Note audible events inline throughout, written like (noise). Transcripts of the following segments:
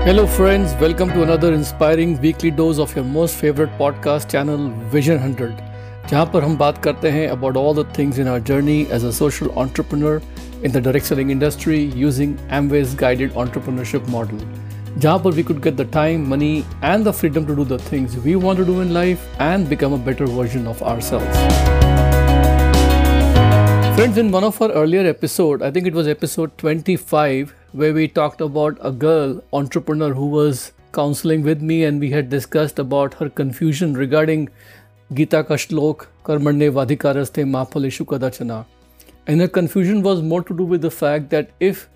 Hello, friends. Welcome to another inspiring weekly dose of your most favorite podcast channel, Vision 100, जहाँ पर हम बात करते हैं about all the things in our journey as a social entrepreneur in the direct selling industry using Amway's guided entrepreneurship model. जहाँ पर we could get the time, money, and the freedom to do the things we want to do in life and become a better version of ourselves. Friends, in one of our earlier episode, I think it was episode 25, where we talked about a girl entrepreneur who was counseling with me and we had discussed about her confusion regarding Gita ka shlok karmanye vadhikaraste maphaleshu kadachana. And her confusion was more to do with the fact that if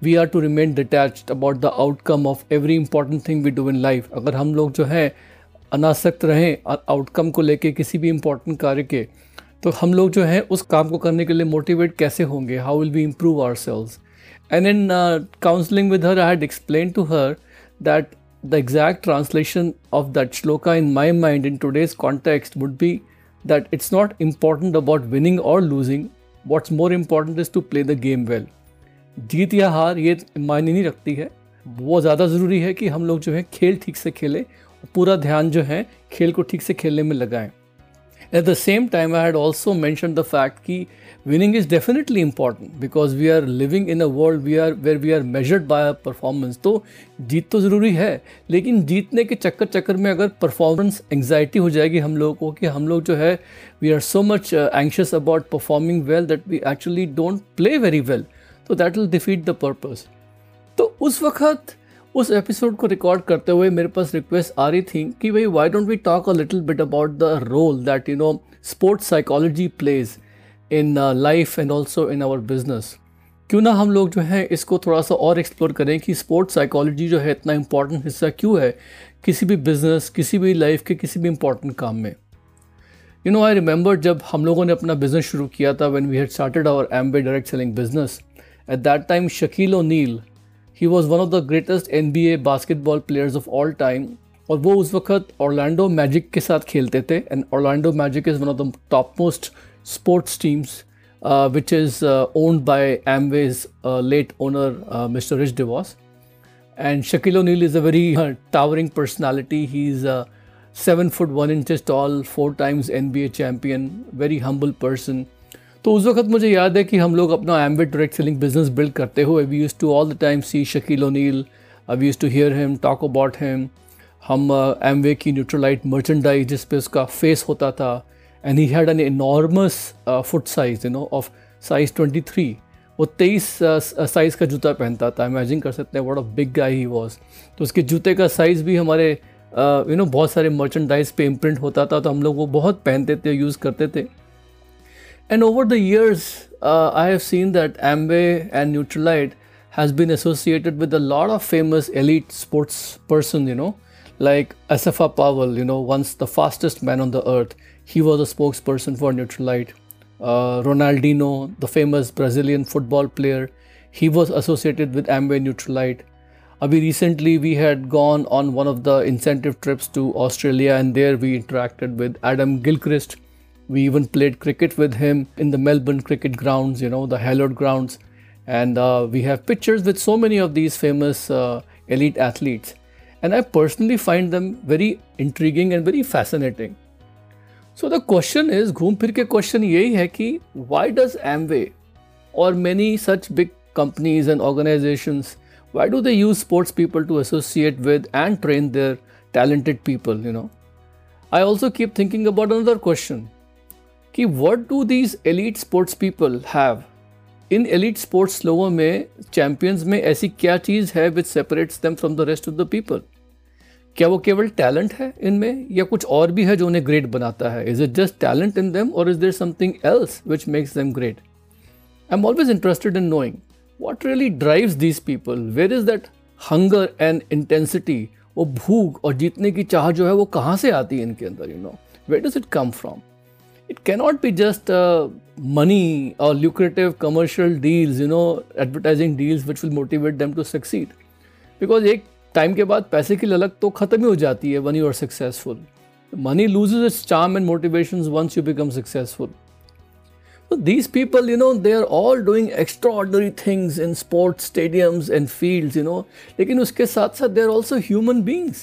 we are to remain detached about the outcome of every important thing we do in life, अगर हम लोग जो है अनासक्त रहें outcome को लेके किसी भी इम्पोर्टेंट कार्य के तो हम लोग जो है उस काम को करने के लिए मोटिवेट कैसे होंगे? How will be improve ourselves and in counselling with her I had explain to her that the exact translation of that shloka in my mind in today's context would be that it's not important about winning और losing what's more important is to play the game well जीत या हार, ये मायने नहीं रखती है। वो ज़्यादा ज़रूरी है कि हम लोग जो है खेल ठीक से खेलें, पूरा ध्यान जो है खेल को ठीक से खेलने में लगाएँ। At the same time I had also mention the fact कि winning is definitely important because we are living in a world we are where we are measured by performance तो जीत तो ज़रूरी है, लेकिन जीतने के चक्कर चक्कर में अगर परफॉर्मेंस एंगजाइटी हो जाएगी हम लोगों को कि हम लोग जो है we are so much anxious about performing well that we actually don't play very well तो that will defeat the purpose तो उस वक्त उस एपिसोड को रिकॉर्ड करते हुए मेरे पास रिक्वेस्ट आ रही थी कि भाई why don't we talk a little bit about the role that you know sports psychology plays in life and also in our business क्यों ना हम लोग जो है इसको थोड़ा सा और एक्सप्लोर करें कि स्पोर्ट्स साइकोलॉजी जो है इतना इंपॉर्टेंट हिस्सा क्यों है किसी भी बिज़नेस किसी भी लाइफ के किसी भी इंपॉर्टेंट काम में? यू नो आई रिमेंबर जब हम लोगों ने अपना बिज़नेस शुरू किया था when we had started our Amway direct selling business at that time Shaquille O'Neal he was one of the greatest N B A basketball players of all time और वो उस वक्त ऑर्लैंडो मैजिक के साथ खेलते थे and Orlando Magic is one of the top most sports teams which is owned by Amway's late owner mister Rich DeVos and Shaquille O'Neal is a very uh, (laughs) towering personality. He's a seven foot one inches tall, four times NBA champion, very humble person. तो उस वक्त मुझे याद है कि हम लोग अपना ambit direct selling business build करते हुए we use to all the time see Shaquille O'Neal we use to hear him talk about him हम एमवे uh, की न्यूट्रलाइट मर्चेंडाइज जिस पे उसका फेस होता था and he had an enormous foot size you know of size 23 वो तेईस size uh, का जूता पहनता था इमेजिन कर सकते हैं what of big guy he was तो उसके जूते का साइज़ भी हमारे you uh, know you know, बहुत सारे मर्चेंडाइज पे इम्प्रिंट होता था तो हम लोग वो बहुत पहनते थे यूज़ करते थे। And over the years, uh, I have seen that Amway and Neutralite has been associated with a lot of famous elite sports person, you know, like Asafa Powell, you know, once the fastest man on the earth. He was a spokesperson for Neutralite. Uh, Ronaldinho, the famous Brazilian football player, he was associated with Amway Neutralite. Abhi recently we had gone on one of the incentive trips to Australia and there we interacted with Adam Gilchrist, we even played cricket with him in the Melbourne cricket grounds, you know, the hallowed grounds. And uh, we have pictures with so many of these famous uh, elite athletes. And I personally find them very intriguing and very fascinating. So the question is, घूम फिर के question यही है कि why does Amway or many such big companies and organizations why do they use sports people to associate with and train their talented people you know i also keep thinking about another question कि what do these elite sports people have in elite sports लोगों में champions में ऐसी क्या चीज़ है which separates them from the rest of the people क्या वो केवल टैलेंट है इनमें, या कुछ और भी है जो उन्हें ग्रेट बनाता है? Is it just talent in them और is there something else which makes them great I am always interested in knowing what really drives these people where is that hunger and intensity वो भूख और जीतने की चाह जो है वो कहाँ से आती है इनके अंदर you know where does it come from it cannot be just uh, money or lucrative commercial deals, you know, advertising deals which will motivate them to succeed. Because एक टाइम के बाद पैसे की ललक तो ख़त्म ही हो जाती है when you are successful money loses its charm and motivation once you become successful these people, you know, they are all doing extraordinary things in sports stadiums and fields, you know. लेकिन उसके साथ साथ they are also human beings.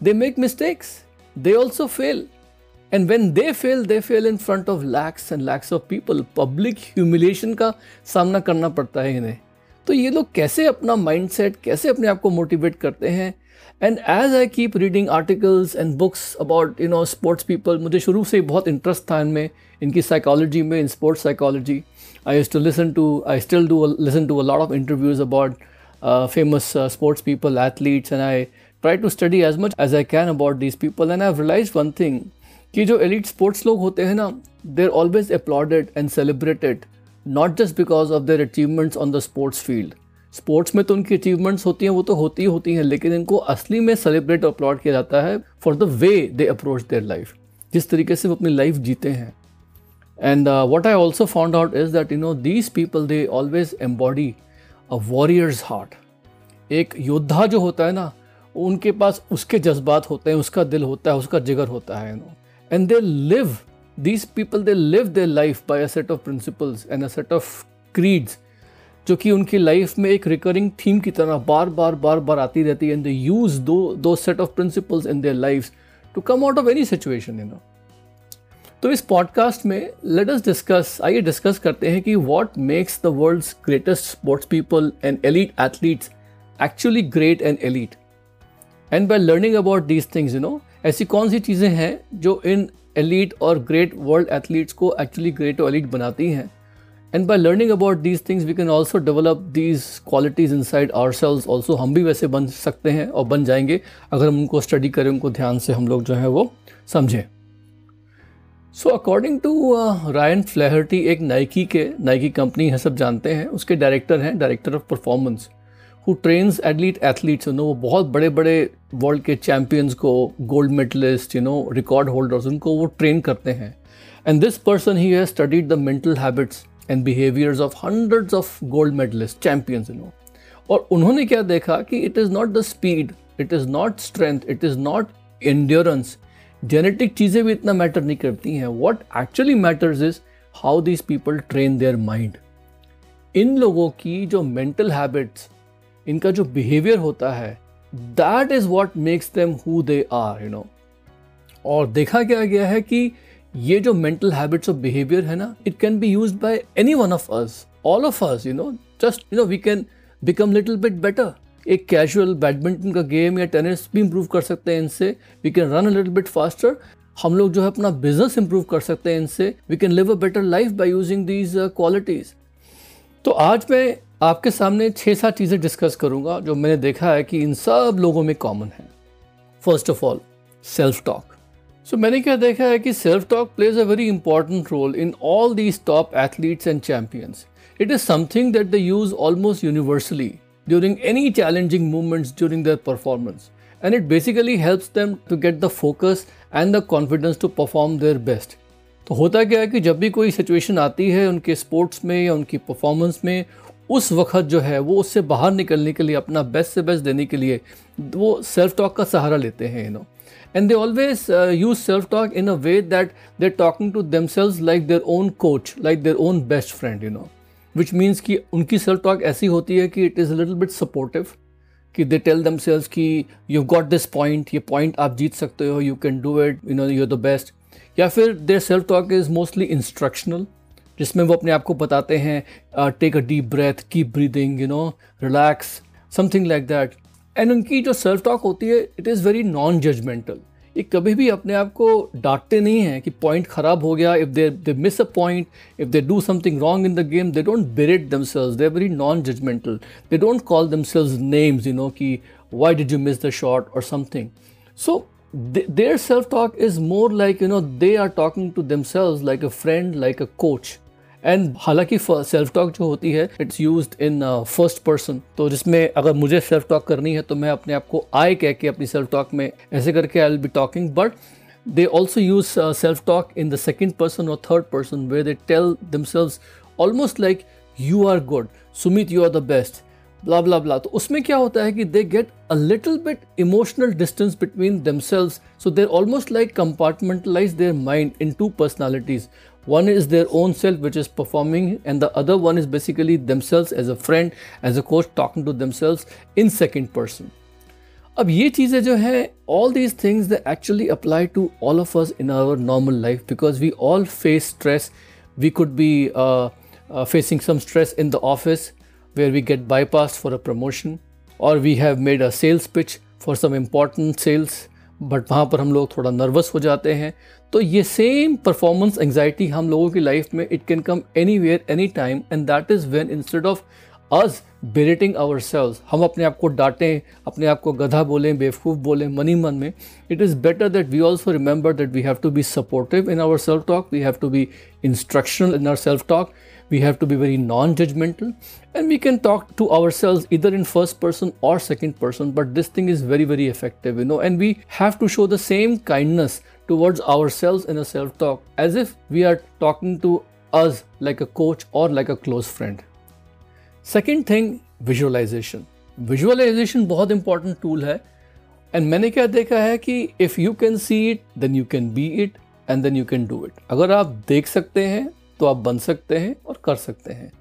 They make mistakes. They also fail. And when they fail they fail in front of lakhs and lakhs of people public humiliation का सामना करना पड़ता है इन्हें. तो ये लोग कैसे अपना माइंडसेट कैसे अपने आप को मोटिवेट करते हैं? And as I keep reading articles and books about you know sports people मुझे शुरू से ही बहुत इंटरेस्ट था इनमें, इनकी साइकोलॉजी में in sports psychology I used to listen to I still do listen to a lot of interviews about famous sports people athletes and I try to study as much as I can about these people and I realise one thing कि जो elite sports लोग होते हैं ना they are always applauded and celebrated not just because of their achievements on the sports field sports में तो उनकी achievements होती हैं, वो तो होती ही होती हैं, लेकिन इनको असली में सेलिब्रेट और अपलॉड किया जाता है for the way they approach their life जिस तरीके से वो अपनी लाइफ जीते हैं. And what I also found out is that you know these people they always embody a warrior's heart एक योद्धा जो होता है ना, उनके पास उसके जज्बात होते हैं, उसका दिल होता है, उसका जिगर होता है you know and they live these people, they live their life by a set of principles and a set of creeds, जो कि उनकी लाइफ में एक रिकरिंग थीम की तरह बार बार बार बार आती रहती है। एंड दे यूज़ दो दो set of principles in their life to come out of any situation you know तो इस पॉडकास्ट में लेट अस डिस्कस आइए डिस्कस करते हैं कि what makes the world's greatest sports people and elite athletes actually great and elite and by learning about these things you know ऐसी कौन सी चीज़ें हैं जो इन एलिट और ग्रेट वर्ल्ड एथलीट्स को एक्चुअली ग्रेट और एलिट बनाती हैं? And by learning about these things we can also develop these qualities inside ourselves also हम भी वैसे बन सकते हैं और बन जाएँगे अगर हम उनको स्टडी करें, उनको ध्यान से हम लोग जो है वो समझें। So according to Ryan Flaherty एक नाइकी के नाइकी कंपनी है, सब जानते हैं। उसके डायरेक्टर हैं director of performance who trains elite athletes you know वो बहुत बड़े बड़े वर्ल्ड के चैम्पियंस को gold medalist you know record holders उनको वो ट्रेन करते हैं। And this person he has studied the mental habits and behaviours of hundreds of gold medalist champions you know और उन्होंने क्या देखा कि it is not the speed it is not strength it is not endurance genetic चीज़ें भी इतना matter नहीं करती हैं। What actually matters is how this people train their mind इन लोगों की जो मेंटल हैबिट्स इनका जो बिहेवियर होता है that is what makes them who they are you know और देखा क्या गया है कि ये जो मेंटल हैबिट्स ऑफ़ बिहेवियर है ना it can be use by any one of us all of us you know just you know we can become little bit better एक कैजुअल बैडमिंटन का गेम या टेनिस भी improve कर सकते हैं इनसे. We can run a little bit faster हम लोग जो है अपना बिज़नेस इंप्रूव कर सकते हैं इनसे. We can live a better life by using these qualities तो आज मैं आपके सामने छः सात चीज़ें डिस्कस करूँगा जो मैंने देखा है कि इन सब लोगों में कॉमन है। First of all self talk so मैंने क्या देखा है कि self talk plays a very important role in all these top athletes and champions it is something that they use almost universally during any challenging moments during their performance. And it basically helps them to get the focus and the confidence to perform their best. तो होता क्या है कि जब भी कोई situation आती है उनके स्पोर्ट्स में या उनकी परफॉर्मेंस में उस वक्त जो है, वो उससे बाहर निकलने के लिए, अपना बेस्ट से बेस्ट देने के लिए, वो सेल्फ टॉक का सहारा लेते हैं you know and they always use self talk in a way that they talking to themselves like their own coach like their own best friend you know which means कि उनकी self talk ऐसी होती है कि it is little bit supportive कि they tell themselves कि you got this point ये point आप जीत सकते हो you can do it you know you the best या फिर their self talk is mostly instructional जिसमें वो अपने आप को बताते हैं take a deep breath keep breathing you know relax something like that and उनकी जो सेल्फ टॉक होती है it is very non judgemental ये कभी भी अपने आप को डांटते नहीं हैं कि पॉइंट ख़राब हो गया if they they miss a point if they do something wrong in the game they don't berate themselves they very non judgmental they don't call themselves names you know कि why did you miss the shot और something so their self talk is more like, you know, they are talking to themselves like a friend like a coach. And हालाँकि self talk जो होती है it's use in first person तो जिसमें अगर मुझे self talk करनी है तो मैं अपने आप को आए कह के अपनी सेल्फ टॉक में ऐसे करके I will be talking but they also use self talk in the second person और third person way they tell themselves almost like you are good Sumit you are the best blah blah blah तो उसमें क्या होता है कि they get a little bit emotional distance between them themselves so they're almost like compartmentalise their mind in two personalities one is their own self which is performing and the other one is basically themselves as a friend as a coach talking to themselves in second person अब ये चीज़ें जो हैं all these things they actually apply to all of us in our normal life because we all face stress we could be uh, uh, facing some stress in the office where we get bypassed for a promotion or we have made a sales pitch for some important sales but वहाँ पर हम लोग थोड़ा nervous हो जाते हैं। तो ये सेम परफॉर्मेंस एंगजाइटी हम लोगों की लाइफ में it can come anywhere any time and that is when instead of us berating our selves हम अपने आप को डांटें, अपने आप को गधा बोलें, बेवकूफ़ बोलें, मनी मन में it is better that we also remember that we have to be supportive in our self talk we have to be instructional in our self talk we have to be very non-judgmental and we can talk to ourselves either in first person or second person but this thing is very very effective you know and we have to show the same kindness towards ourselves in a self-talk as if we are talking to us like a coach or like a close friend second thing visualization visualization बहुत important tool है and मैंने क्या देखा है कि if you can see it then you can be it and then you can do it अगर आप देख सकते हैं तो आप बन सकते हैं और कर सकते हैं।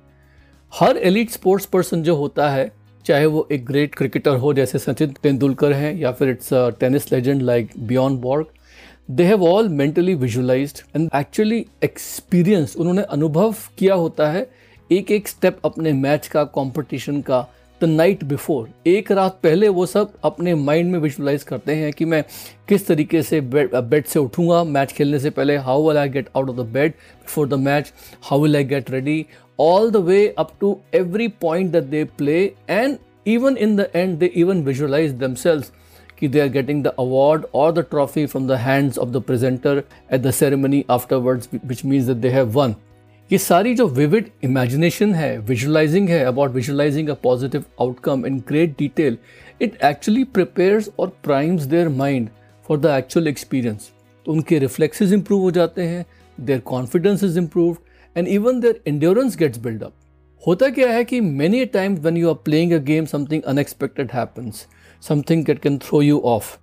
हर एलिट स्पोर्ट्स पर्सन जो होता है, चाहे वो एक ग्रेट क्रिकेटर हो जैसे सचिन तेंदुलकर हैं, या फिर it's tennis legend like beyond Borg they have all mentally visualise and actually experience उन्होंने अनुभव किया होता है एक एक स्टेप अपने मैच का कंपटीशन का द नाइट बिफोर एक रात पहले वो सब अपने माइंड में विजुलाइज करते हैं कि मैं किस तरीके से बेड से उठूँगा। मैच खेलने से पहले how will I get out of the bed before the match how will I get ready all the way up to every point that they play and even in the end they even visualise visualise themselves कि they are getting the award और the trophy from the hands of the presenter at the ceremony afterwards which means that they have won ये सारी जो vivid imagination है visualising है about visualising a positive outcome in great detail it actually prepares और primes their mind for the actual experience तो उनके reflexes improve हो जाते हैं their confidence is improve and even their endurance gets build up होता क्या है कि many times when you are playing a game something unexpected happens something that can throw you off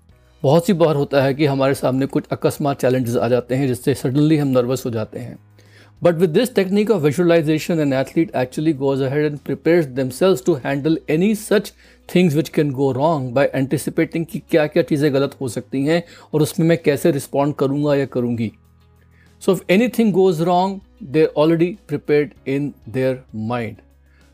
बहुत सी बार होता है कि हमारे सामने कुछ अकस्मात चैलेंजेस आ जाते हैं, जिससे सडनली हम नर्वस हो जाते हैं। But with this technique of visualization, an athlete actually goes ahead and prepares themselves to handle any such things which can go wrong by anticipating कि क्या क्या चीज़ें गलत हो सकती हैं और उसमें मैं कैसे रिस्पॉन्ड करूँगा या करूँगी So if anything goes wrong, they're already prepared in their mind.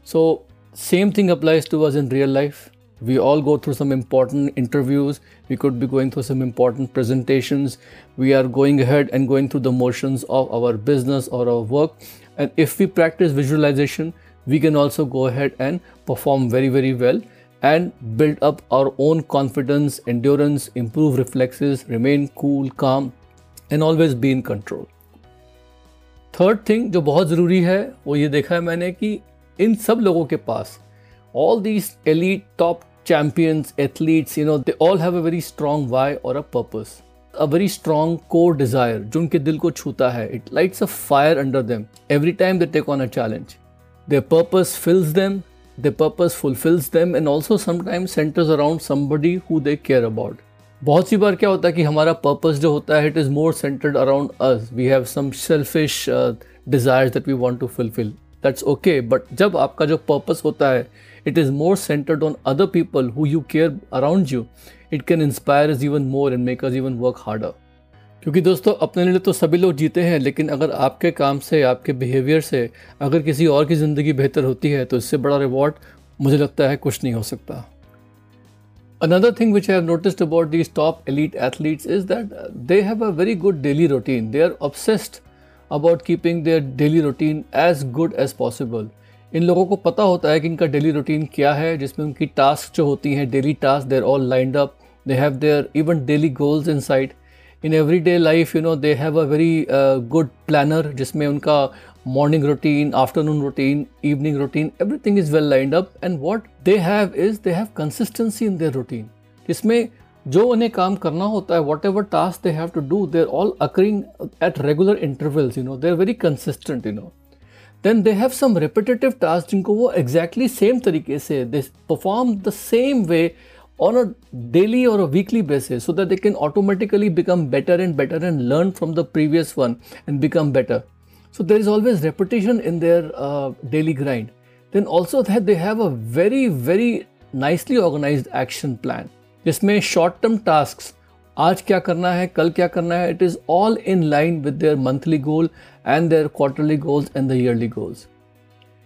So same thing applies to us in real life we all go through some important interviews we could be going through some important presentations we are going ahead and going through the motions of our business or our work and if we practice visualization we can also go ahead and perform very very well and build up our own confidence endurance improve reflexes remain cool calm and always be in control third thing जो बहुत ज़रूरी है वो ये देखा है मैंने कि इन सब लोगों के पास all these elite top champions, athletes, you know, they all have a very strong why or a purpose. A very strong core desire जो उनके दिल को छूता है It lights a fire under them every time they take on a challenge. Their purpose fills them, their purpose fulfills them and also sometimes centers around somebody who they care about. बहुत सी बार क्या होता है कि हमारा purpose जो होता है it is more centred around us we have some selfish desires that we want to fulfil that's okay but जब आपका जो पर्पस होता है it is more centered on other people who you care around you. It can inspire us even more and make us even work harder. क्योंकि दोस्तों, अपने लिए तो सभी लोग जीते हैं, लेकिन अगर आपके काम से, आपके बिहेवियर से, अगर किसी और की ज़िंदगी बेहतर होती है तो इससे बड़ा रिवॉर्ड मुझे लगता है कुछ नहीं हो सकता। Another thing which have notice about these top elite athletes is that they have a very good daily routine they are obsessed about keeping their daily routine as good as possible इन लोगों को पता होता है कि इनका daily routine क्या है, जिसमें उनकी टास्क जो होती हैं daily task they're all lined up they have their even daily goals inside in every day life you know they have a very good planner जिसमें उनका morning routine afternoon routine evening routine everything is well lined up and what they have is they have consistency in their routine जिसमें जो उन्हें काम करना होता है whatever task they have to do there all occurring at regular intervals you know they are very consistent you know Then they have some repetitive task जिनको वो exactly same तरीके से they perform the same way on a daily or a weekly basis so that they can automatically become better and better and learn from the previous one and become better So there is always repetition in their uh, daily grind. Then also that they have a very very nicely organized action plan. जिसमें short term tasks आज क्या करना है, कल क्या करना है? It is all in line with their monthly goal and their quarterly goals and the yearly goals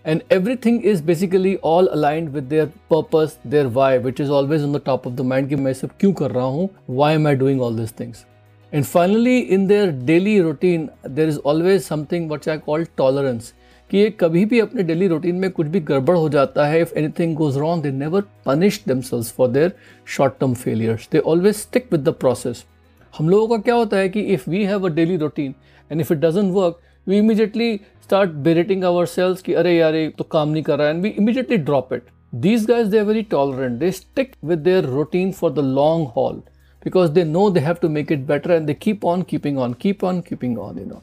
and everything is basically all align with their purpose their why which is always on the top of the mind कि मैं सब क्यों कर रहा हूँ? Why am I doing all this things and finally in their daily routine there is always something what I called tolerance कि ये कभी भी अपने डेली रूटीन में कुछ भी गड़बड़ हो जाता है if anything goes wrong they never punish themselves for their short term failures they always stick with the process हम लोगों का क्या होता है कि if we have a daily routine and if it doesn't work we immediately start berating our selves कि अरे यार तो काम नहीं कर रहा है and we immediately drop it these guys they very tolerant. They stick with their routine for the long haul because they know they have to make it better and they keep on keeping on, keep on keeping on, you know.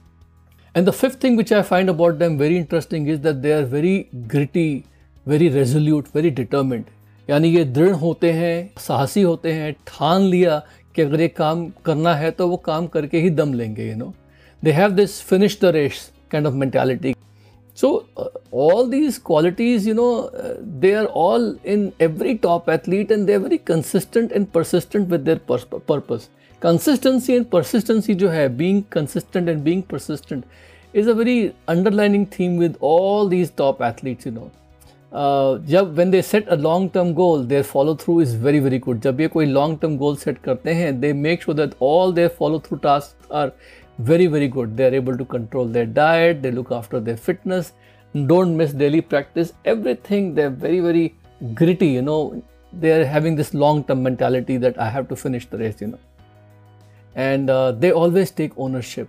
And the fifth thing which I find about them very interesting is that they are very gritty, very resolute, very determined. यानी ये दृढ़ होते हैं साहसी होते हैं ठान लिया कि अगर ये काम करना है तो वो काम करके ही दम लेंगे you know they have this finish the race kind of mentality so uh, all these qualities you know uh, they are all in every top athlete and they are very consistent and persistent with their purpose consistency and persistency जो है being consistent and being persistent is a very underlining theme with all these top athletes you know uh, जब when they set a long term goal their follow through is very very good जब ये कोई long term goal set करते हैं they make sure that all their follow through tasks are very very good they are able to control their diet they look after their fitness don't miss daily practice everything they're very very gritty you know they are having this long term mentality that i have to finish the race you know and they always take ownership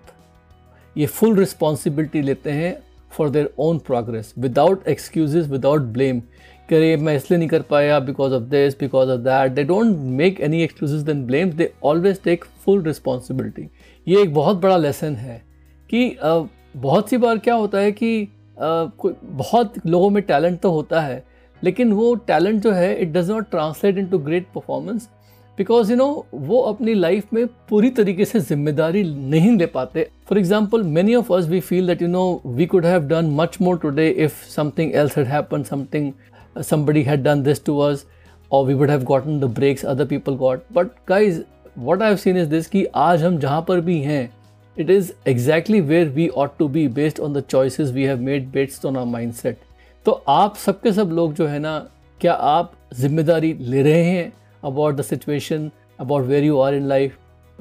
ये full responsibility लेते हैं for their own progress without excuses without blame कि अरे मैं इसलिए नहीं कर पाया because of this because of that they don't make any excuses than blame they always take full responsibility ये एक बहुत बड़ा लेसन है कि uh, बहुत सी बार क्या होता है कि uh, बहुत लोगों में टैलेंट तो होता है लेकिन वो टैलेंट जो है it does not translate into great performance because you know वो अपनी लाइफ में पूरी तरीके से ज़िम्मेदारी नहीं ले पाते। For example many of us we feel that you know we could have done much more today if something else had happen something somebody had done this to us और we would have gotten the breaks other people got but guys what I've seen is this कि आज हम जहाँ पर भी हैं it is exactly where we ought to be based on the choice we have made bets on our mind set तो आप सबके सब लोग जो है ना, क्या आप ज़िम्मेदारी ले रहे हैं? about the situation, about where you are in life.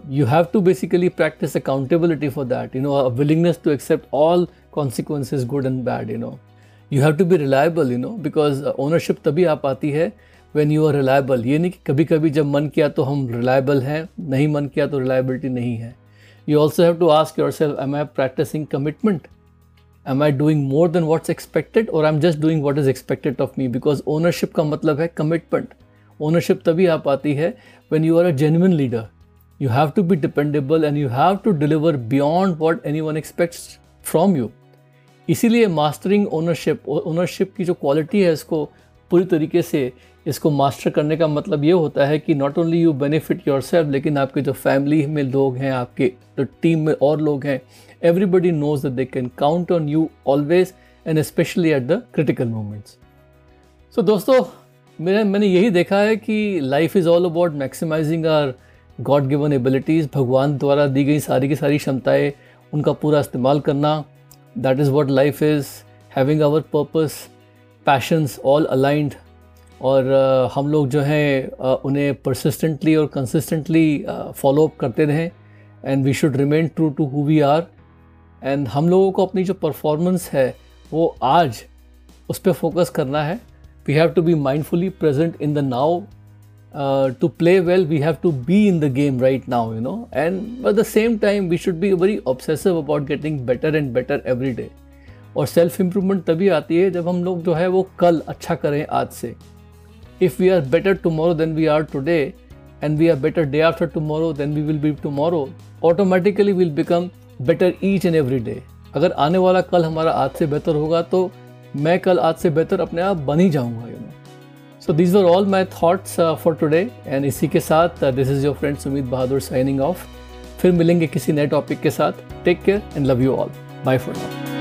You have to basically practice accountability for that, you know, a willingness to accept all consequences, good and bad, you know. You have to be reliable, you know, because ownership तभी आ पाती है when you are reliable. ये नहीं कि कभी कभी जब मन किया तो हम reliable हैं नहीं मन किया तो reliability नहीं है You also have to ask yourself, am I practicing commitment? Am I doing more than what's expected or I'm just doing what is expected of me? Because ownership का मतलब है commitment. Ownership तभी आ पाती है when you are a genuine leader you have to be dependable and you have to deliver beyond what anyone expect from you इसीलिए mastering ownership ownership की जो क्वालिटी है इसको पूरी तरीके से इसको मास्टर करने का मतलब ये होता है कि not only you benefit your self लेकिन आपके जो फैमिली में लोग हैं, आपके जो टीम में और लोग हैं everybody knows that they can count on you always and specially at the critical moments so दोस्तों मेरा मैंने यही देखा है कि life is all about maximising our God given abilities भगवान द्वारा दी गई सारी की सारी क्षमताएँ उनका पूरा इस्तेमाल करना। That is what life is having our purpose passions all aligned और uh, हम लोग जो हैं uh, उन्हें परसिस्टेंटली और कंसिस्टेंटली फॉलो अप करते रहें। And we should remain true to who we are and हम लोगों को अपनी जो परफॉर्मेंस है वो आज उस पर फोकस करना है। We have to be mindfully present in the now uh, to play well we have to be in the game right now you know and at the same time we should be very obsessive about getting better and better every day और self improvement तभी आती है जब हम लोग जो है वो कल अच्छा करें आज से if we are better tomorrow than we are today and we are better day after tomorrow than we will be tomorrow automatically will become better each and every day अगर आने वाला कल हमारा आज से बेहतर होगा तो मैं कल आज से बेहतर अपने आप बन ही जाऊँगा you know so these are all my thoughts for today and इसी के साथ this is your friend Sumit Bahadur signing off फिर मिलेंगे किसी नए टॉपिक के साथ. Take care and love you all bye for now